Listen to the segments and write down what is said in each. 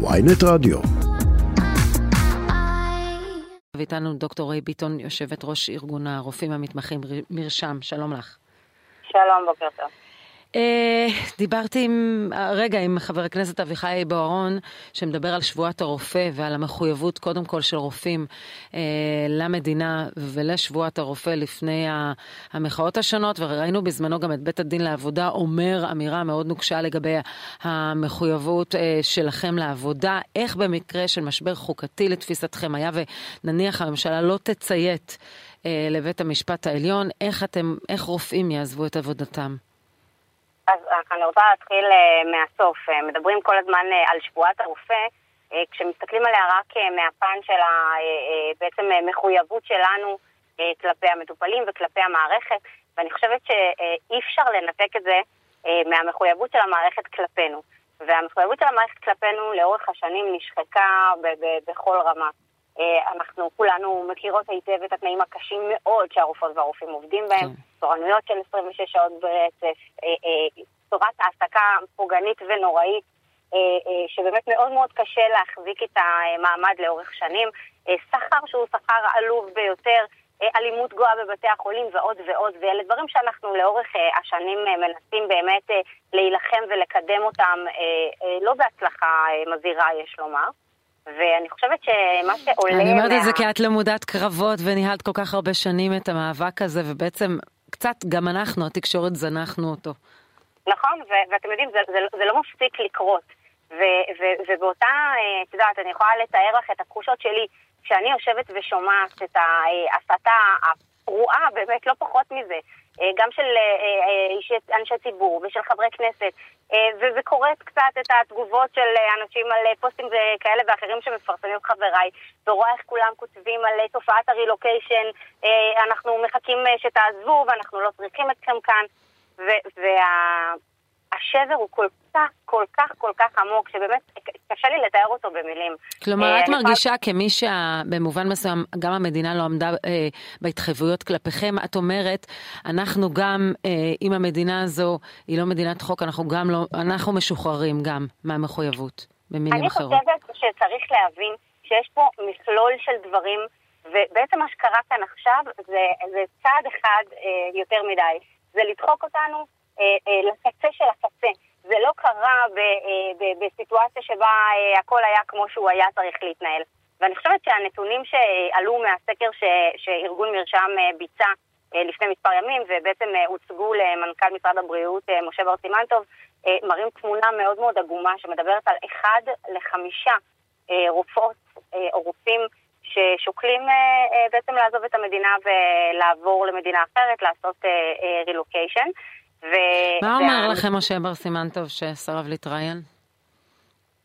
ויינט רדיו. ואיתנו דוקטור ריי ביטון, יושבת ראש ארגון הרופאים המתמחים מרשם, שלום לך. שלום, בוקר טוב. Uh, דיברתי עם, רגע עם חבר הכנסת אביחי בוארון, שמדבר על שבועת הרופא ועל המחויבות קודם כל של רופאים uh, למדינה ולשבועת הרופא לפני המחאות השונות, וראינו בזמנו גם את בית הדין לעבודה אומר אמירה מאוד נוקשה לגבי המחויבות uh, שלכם לעבודה. איך במקרה של משבר חוקתי לתפיסתכם היה ונניח הממשלה לא תציית uh, לבית המשפט העליון, איך אתם, איך רופאים יעזבו את עבודתם? אני רוצה להתחיל uh, מהסוף. Uh, מדברים כל הזמן uh, על שבועת הרופא, כשמסתכלים עליה רק מהפן של בעצם מחויבות שלנו כלפי המטופלים וכלפי המערכת, ואני חושבת שאי אפשר לנתק את זה מהמחויבות של המערכת כלפינו. והמחויבות של המערכת כלפינו לאורך השנים נשחקה ב- ב- בכל רמה. אנחנו כולנו מכירות היטב את התנאים הקשים מאוד שהרופאות והרופאים עובדים בהם, כן. תורנויות של 26 שעות ברצף, צורת העסקה פוגענית ונוראית, שבאמת מאוד מאוד קשה להחזיק את המעמד לאורך שנים, שכר שהוא שכר עלוב ביותר, אלימות גואה בבתי החולים ועוד ועוד, ואלה דברים שאנחנו לאורך השנים מנסים באמת להילחם ולקדם אותם, לא בהצלחה מזהירה יש לומר. ואני חושבת שמה שעולה... אני אומרת מה... את זה כי את למודת קרבות וניהלת כל כך הרבה שנים את המאבק הזה, ובעצם קצת גם אנחנו, התקשורת, זנחנו אותו. נכון, ו- ואתם יודעים, זה, זה, זה לא מפסיק לקרות. ו- ו- ובאותה, אה, את יודעת, אני יכולה לתאר לך את התחושות שלי כשאני יושבת ושומעת את ההסתה הפרועה, באמת, לא פחות מזה, אה, גם של אה, אנשי ציבור ושל חברי כנסת, וקוראת קצת את התגובות של אנשים על פוסטים כאלה ואחרים שמפרסמים חבריי, ורואה איך כולם כותבים על תופעת הרילוקיישן, אנחנו מחכים שתעזבו ואנחנו לא צריכים אתכם כאן. והשבר הוא כל כך, כל כך, כל כך עמוק, שבאמת קשה לי לתאר אותו במילים. כלומר, אה, את מרגישה כמי שבמובן מסוים גם המדינה לא עמדה אה, בהתחייבויות כלפיכם, את אומרת, אנחנו גם, אה, אם המדינה הזו היא לא מדינת חוק, אנחנו גם לא, אנחנו משוחררים גם מהמחויבות, במילים אחרות. אני חושבת שצריך להבין שיש פה מכלול של דברים, ובעצם מה שקרה כאן עכשיו זה, זה צעד אחד אה, יותר מדי. זה לדחוק אותנו אה, אה, לקצה של הקצה. זה לא קרה אה, בסיטואציה שבה הכל היה כמו שהוא היה צריך להתנהל. ואני חושבת שהנתונים שעלו מהסקר שארגון מרשם ביצע לפני מספר ימים, ובעצם הוצגו למנכ"ל משרד הבריאות משה בר סימנטוב, מראים תמונה מאוד מאוד עגומה שמדברת על אחד לחמישה רופאות או רופאים ששוקלים אה, אה, בעצם לעזוב את המדינה ולעבור למדינה אחרת, לעשות רילוקיישן. אה, מה אומר לכם משה בר סימנטוב שסרב להתראיין?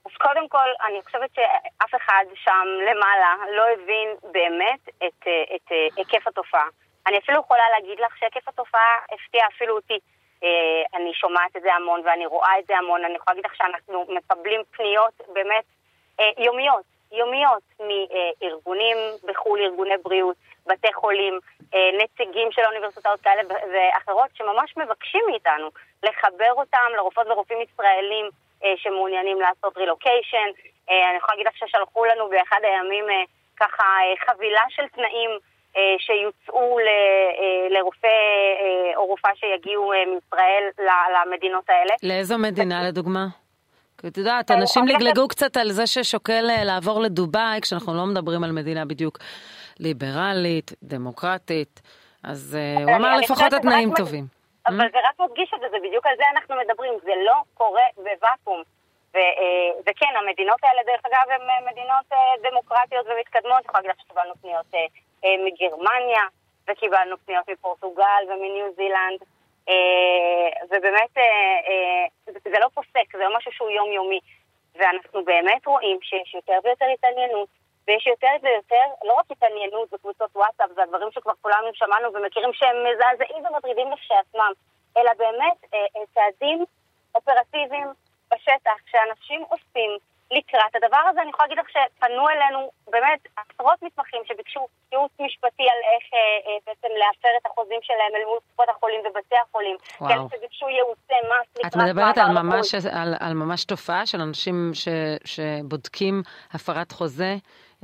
אז קודם כל, אני חושבת שאף אחד שם למעלה לא הבין באמת את, את היקף התופעה. אני אפילו יכולה להגיד לך שהיקף התופעה הפתיע אפילו אותי. אני שומעת את זה המון ואני רואה את זה המון. אני יכולה להגיד לך שאנחנו מקבלים פניות באמת יומיות יומיות מארגונים בחו"ל, ארגוני בריאות, בתי חולים, אה, נציגים של האוניברסיטאות כאלה ואחרות, שממש מבקשים מאיתנו לחבר אותם לרופאות ורופאים ישראלים אה, שמעוניינים לעשות רילוקיישן. אה, אני יכולה להגיד לך ששלחו לנו באחד הימים ככה חבילה של תנאים שיוצאו לרופא או רופאה שיגיעו מישראל למדינות האלה. לאיזו מדינה לדוגמה? כי את יודעת, אנשים לגלגו קצת על זה ששוקל אה, לעבור לדובאי, כשאנחנו לא מדברים על מדינה בדיוק ליברלית, דמוקרטית, אז אה, הוא אמר לפחות התנאים טובים. אבל זה רק מדגיש את זה, זה בדיוק על זה אנחנו מדברים, זה לא קורה בוואקום. אה, וכן, המדינות האלה, דרך אגב, הן מדינות דמוקרטיות ומתקדמות. יכולה להגיד לך שקיבלנו פניות מגרמניה, וקיבלנו פניות מפורטוגל ומניו זילנד. אה, ובאמת אה, אה, זה לא פוסק, זה לא משהו שהוא יומיומי. ואנחנו באמת רואים שיש יותר ויותר התעניינות, ויש יותר ויותר, לא רק התעניינות בקבוצות וואטסאפ, זה הדברים שכבר כולנו שמענו ומכירים שהם מזעזעים ומטרידים לכשעצמם, אלא באמת צעדים אופרטיביים בשטח, שאנשים עושים לקראת הדבר הזה. אני יכולה להגיד לך שפנו אלינו באמת עשרות מתמחים שביקשו ייעוץ משפטי על איך אה, אה, בעצם להפר את החוזים שלהם אל מול קופות החולים ובתי החולים. וואו. כאלה שביקשו ייעוצי מס לקראת את מדברת על ממש, לחו"ל. על, על ממש תופעה של אנשים ש, שבודקים הפרת חוזה,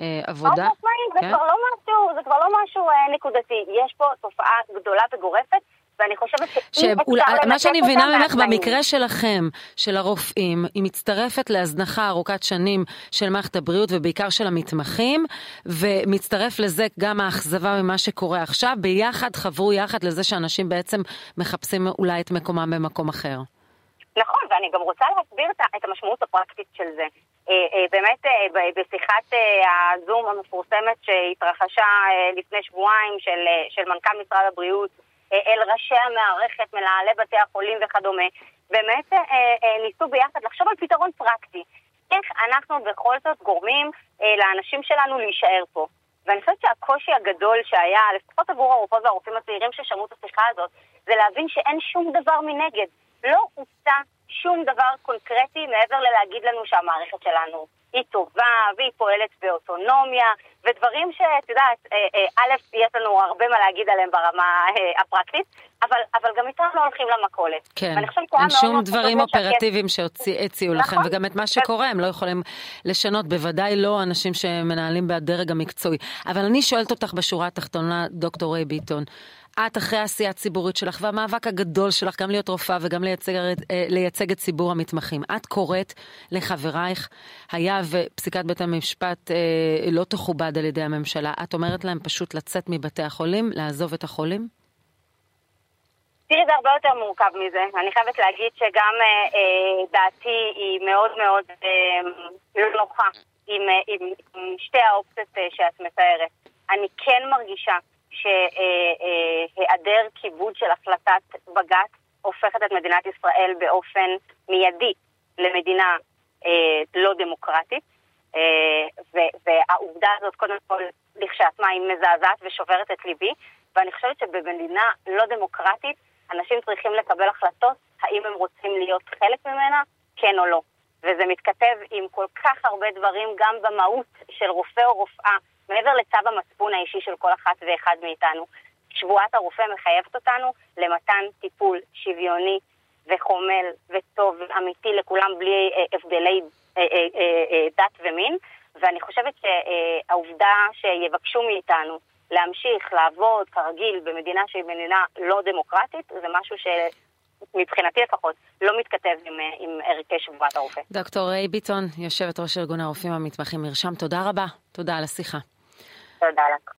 אה, עבודה? חד משמעית, זה כן? כבר לא משהו, זה כבר לא משהו אה, נקודתי. יש פה תופעה גדולה וגורפת, ואני חושבת שאם אפשר לנתק מה שאני מבינה ממך. במקרה שלכם, של הרופאים, היא מצטרפת להזנחה ארוכת שנים של מערכת הבריאות ובעיקר של המתמחים, ומצטרף לזה גם האכזבה ממה שקורה עכשיו, ביחד חברו יחד לזה שאנשים בעצם מחפשים אולי את מקומם במקום אחר. נכון, ואני גם רוצה להסביר את המשמעות הפרקטית של זה. אה, אה, באמת אה, בשיחת הזום המפורסמת שהתרחשה לפני שבועיים של, של מנכ"ל משרד הבריאות אל ראשי המערכת, מנהלי בתי החולים וכדומה, באמת אה, אה, ניסו ביחד לחשוב על פתרון פרקטי. איך אנחנו בכל זאת גורמים אה, לאנשים שלנו להישאר פה. ואני חושבת שהקושי הגדול שהיה, לפחות עבור הרופאות והרופאים הצעירים ששמעו את השיחה הזאת, זה להבין שאין שום דבר מנגד. לא הוצע שום דבר קונקרטי מעבר ללהגיד לנו שהמערכת שלנו היא טובה והיא פועלת באוטונומיה, ודברים שאת יודעת, אה, אה, א', יש לנו הרבה מה להגיד עליהם ברמה אה, הפרקטית, אבל, אבל גם איתם לא הולכים למכולת. כן, אין שום דברים אופרטיביים שהציעו לכם, נכון. וגם את מה שקורה הם לא יכולים לשנות, בוודאי לא אנשים שמנהלים בדרג המקצועי. אבל אני שואלת אותך בשורה התחתונה, דוקטור ריי ביטון, את אחרי העשייה הציבורית שלך והמאבק הגדול שלך, גם להיות רופאה וגם לייצג, לייצג את ציבור המתמחים, את קוראת לחברייך, היה ופסיקת בית המשפט אה, לא תכובד על ידי הממשלה, את אומרת להם פשוט לצאת מבתי החולים, לעזוב את החולים? תראי, זה הרבה יותר מורכב מזה. אני חייבת להגיד שגם אה, אה, דעתי היא מאוד מאוד אה, לא נוחה עם, אה, עם, עם שתי האופציות אה, שאת מתארת. אני כן מרגישה שהיעדר אה, אה, כיבוד של החלטת בג"ץ הופכת את מדינת ישראל באופן מיידי למדינה אה, לא דמוקרטית. אה, והעובדה הזאת, קודם כל, לכשעצמה היא מזעזעת ושוברת את ליבי, ואני חושבת שבמדינה לא דמוקרטית אנשים צריכים לקבל החלטות האם הם רוצים להיות חלק ממנה, כן או לא. וזה מתכתב עם כל כך הרבה דברים, גם במהות של רופא או רופאה, מעבר לצו המצפון האישי של כל אחת ואחד מאיתנו. שבועת הרופא מחייבת אותנו למתן טיפול שוויוני וחומל וטוב ואמיתי לכולם בלי אה, הבדלי דת ומין, ואני חושבת שהעובדה שיבקשו מאיתנו להמשיך לעבוד כרגיל במדינה שהיא מדינה לא דמוקרטית, זה משהו שמבחינתי לפחות לא מתכתב עם, אה, עם ערכי שבועת הרופא. דוקטור ריי ביטון, יושבת ראש ארגון הרופאים המתמחים מרשם, תודה רבה. תודה על השיחה. תודה לך.